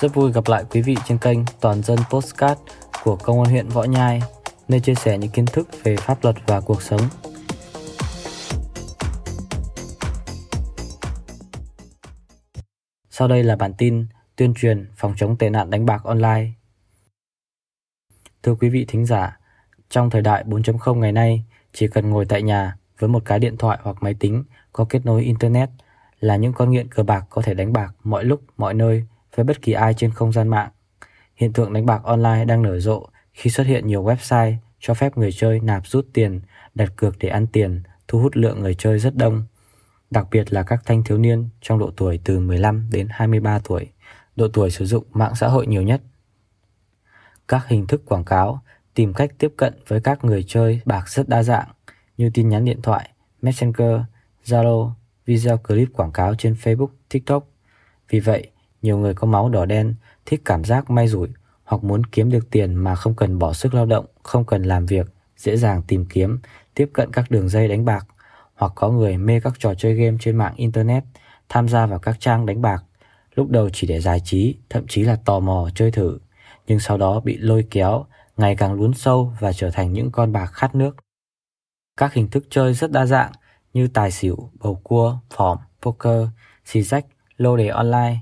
Rất vui gặp lại quý vị trên kênh Toàn dân Postcard của Công an huyện Võ Nhai, nơi chia sẻ những kiến thức về pháp luật và cuộc sống. Sau đây là bản tin tuyên truyền phòng chống tệ nạn đánh bạc online. Thưa quý vị thính giả, trong thời đại 4.0 ngày nay, chỉ cần ngồi tại nhà với một cái điện thoại hoặc máy tính có kết nối internet là những con nghiện cờ bạc có thể đánh bạc mọi lúc, mọi nơi với bất kỳ ai trên không gian mạng. Hiện tượng đánh bạc online đang nở rộ khi xuất hiện nhiều website cho phép người chơi nạp rút tiền, đặt cược để ăn tiền, thu hút lượng người chơi rất đông. Đặc biệt là các thanh thiếu niên trong độ tuổi từ 15 đến 23 tuổi, độ tuổi sử dụng mạng xã hội nhiều nhất. Các hình thức quảng cáo tìm cách tiếp cận với các người chơi bạc rất đa dạng như tin nhắn điện thoại, Messenger, Zalo, video clip quảng cáo trên Facebook, TikTok. Vì vậy, nhiều người có máu đỏ đen thích cảm giác may rủi hoặc muốn kiếm được tiền mà không cần bỏ sức lao động, không cần làm việc, dễ dàng tìm kiếm, tiếp cận các đường dây đánh bạc, hoặc có người mê các trò chơi game trên mạng internet, tham gia vào các trang đánh bạc, lúc đầu chỉ để giải trí, thậm chí là tò mò chơi thử, nhưng sau đó bị lôi kéo, ngày càng lún sâu và trở thành những con bạc khát nước. Các hình thức chơi rất đa dạng như tài xỉu, bầu cua, phỏm, poker, xì rách, lô đề online.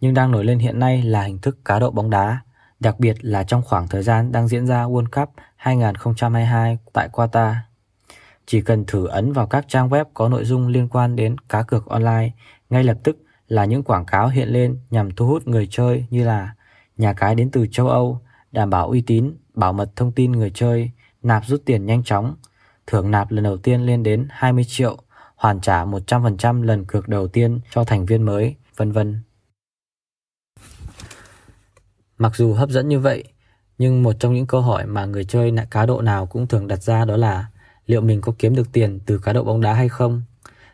Nhưng đang nổi lên hiện nay là hình thức cá độ bóng đá, đặc biệt là trong khoảng thời gian đang diễn ra World Cup 2022 tại Qatar. Chỉ cần thử ấn vào các trang web có nội dung liên quan đến cá cược online, ngay lập tức là những quảng cáo hiện lên nhằm thu hút người chơi như là nhà cái đến từ châu Âu, đảm bảo uy tín, bảo mật thông tin người chơi, nạp rút tiền nhanh chóng, thưởng nạp lần đầu tiên lên đến 20 triệu, hoàn trả 100% lần cược đầu tiên cho thành viên mới, vân vân. Mặc dù hấp dẫn như vậy, nhưng một trong những câu hỏi mà người chơi cá độ nào cũng thường đặt ra đó là liệu mình có kiếm được tiền từ cá độ bóng đá hay không?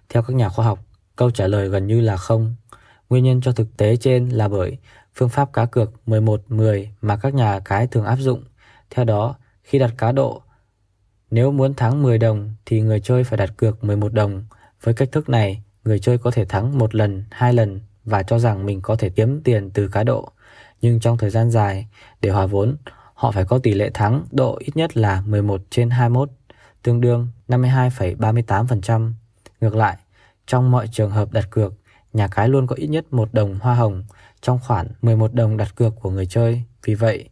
Theo các nhà khoa học, câu trả lời gần như là không. Nguyên nhân cho thực tế trên là bởi phương pháp cá cược 11-10 mà các nhà cái thường áp dụng. Theo đó, khi đặt cá độ, nếu muốn thắng 10 đồng thì người chơi phải đặt cược 11 đồng. Với cách thức này, người chơi có thể thắng một lần, hai lần và cho rằng mình có thể kiếm tiền từ cá độ. Nhưng trong thời gian dài, để hòa vốn, họ phải có tỷ lệ thắng độ ít nhất là 11 trên 21, tương đương 52,38%. Ngược lại, trong mọi trường hợp đặt cược, nhà cái luôn có ít nhất một đồng hoa hồng trong khoản 11 đồng đặt cược của người chơi. Vì vậy,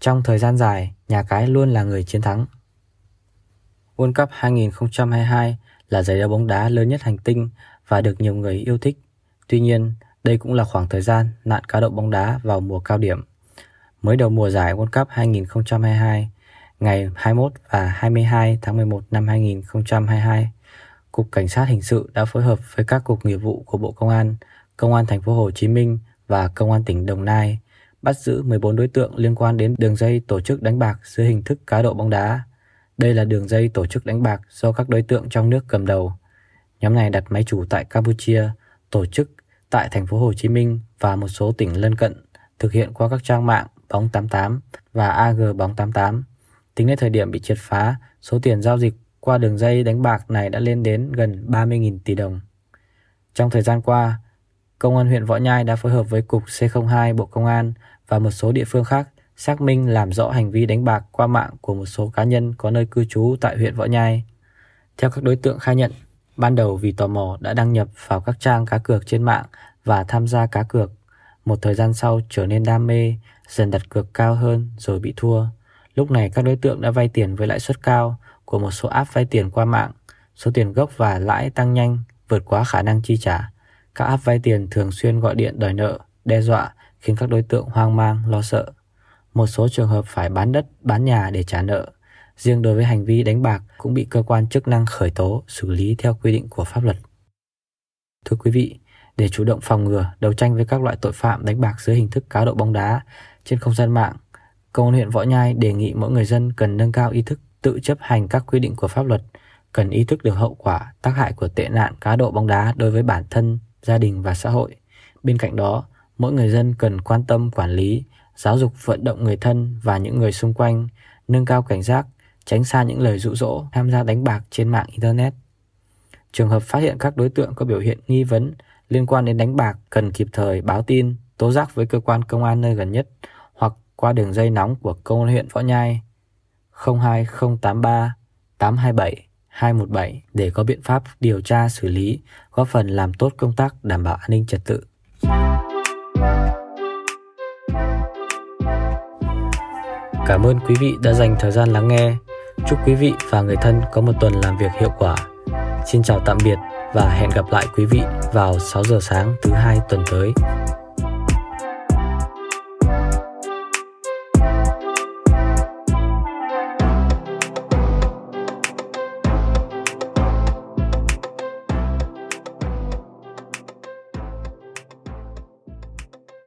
trong thời gian dài, nhà cái luôn là người chiến thắng. World Cup 2022 là giải đấu bóng đá lớn nhất hành tinh và được nhiều người yêu thích. Tuy nhiên, đây cũng là khoảng thời gian nạn cá độ bóng đá vào mùa cao điểm. Mới đầu mùa giải World Cup 2022, ngày 21 và 22 tháng 11 năm 2022, Cục Cảnh sát hình sự đã phối hợp với các cục nghiệp vụ của Bộ Công an, Công an thành phố Hồ Chí Minh và Công an tỉnh Đồng Nai bắt giữ 14 đối tượng liên quan đến đường dây tổ chức đánh bạc dưới hình thức cá độ bóng đá. Đây là đường dây tổ chức đánh bạc do các đối tượng trong nước cầm đầu. Nhóm này đặt máy chủ tại Campuchia, tổ chức tại thành phố Hồ Chí Minh và một số tỉnh lân cận, thực hiện qua các trang mạng Bóng 88 và AG Bóng 88. Tính đến thời điểm bị triệt phá, số tiền giao dịch qua đường dây đánh bạc này đã lên đến gần 30.000 tỷ đồng. Trong thời gian qua, Công an huyện Võ Nhai đã phối hợp với Cục C02 Bộ Công an và một số địa phương khác xác minh làm rõ hành vi đánh bạc qua mạng của một số cá nhân có nơi cư trú tại huyện Võ Nhai. Theo các đối tượng khai nhận, ban đầu vì tò mò đã đăng nhập vào các trang cá cược trên mạng và tham gia cá cược. Một thời gian sau trở nên đam mê, dần đặt cược cao hơn rồi bị thua. Lúc này các đối tượng đã vay tiền với lãi suất cao của một số app vay tiền qua mạng. Số tiền gốc và lãi tăng nhanh, vượt quá khả năng chi trả. Các app vay tiền thường xuyên gọi điện đòi nợ, đe dọa khiến các đối tượng hoang mang, lo sợ. Một số trường hợp phải bán đất, bán nhà để trả nợ. Riêng đối với hành vi đánh bạc cũng bị cơ quan chức năng khởi tố, xử lý theo quy định của pháp luật. Thưa quý vị, để chủ động phòng ngừa, đấu tranh với các loại tội phạm đánh bạc dưới hình thức cá độ bóng đá trên không gian mạng, Công an huyện Võ Nhai đề nghị mỗi người dân cần nâng cao ý thức tự chấp hành các quy định của pháp luật, cần ý thức được hậu quả, tác hại của tệ nạn cá độ bóng đá đối với bản thân, gia đình và xã hội. Bên cạnh đó, mỗi người dân cần quan tâm quản lý, giáo dục vận động người thân và những người xung quanh, nâng cao cảnh giác, tránh xa những lời dụ dỗ tham gia đánh bạc trên mạng internet. Trường hợp phát hiện các đối tượng có biểu hiện nghi vấn liên quan đến đánh bạc cần kịp thời báo tin, tố giác với cơ quan công an nơi gần nhất hoặc qua đường dây nóng của công an huyện Võ Nhai 02083 827 217 để có biện pháp điều tra xử lý, góp phần làm tốt công tác đảm bảo an ninh trật tự. Cảm ơn quý vị đã dành thời gian lắng nghe. Chúc quý vị và người thân có một tuần làm việc hiệu quả. Xin chào tạm biệt và hẹn gặp lại quý vị vào 6 giờ sáng thứ hai tuần tới.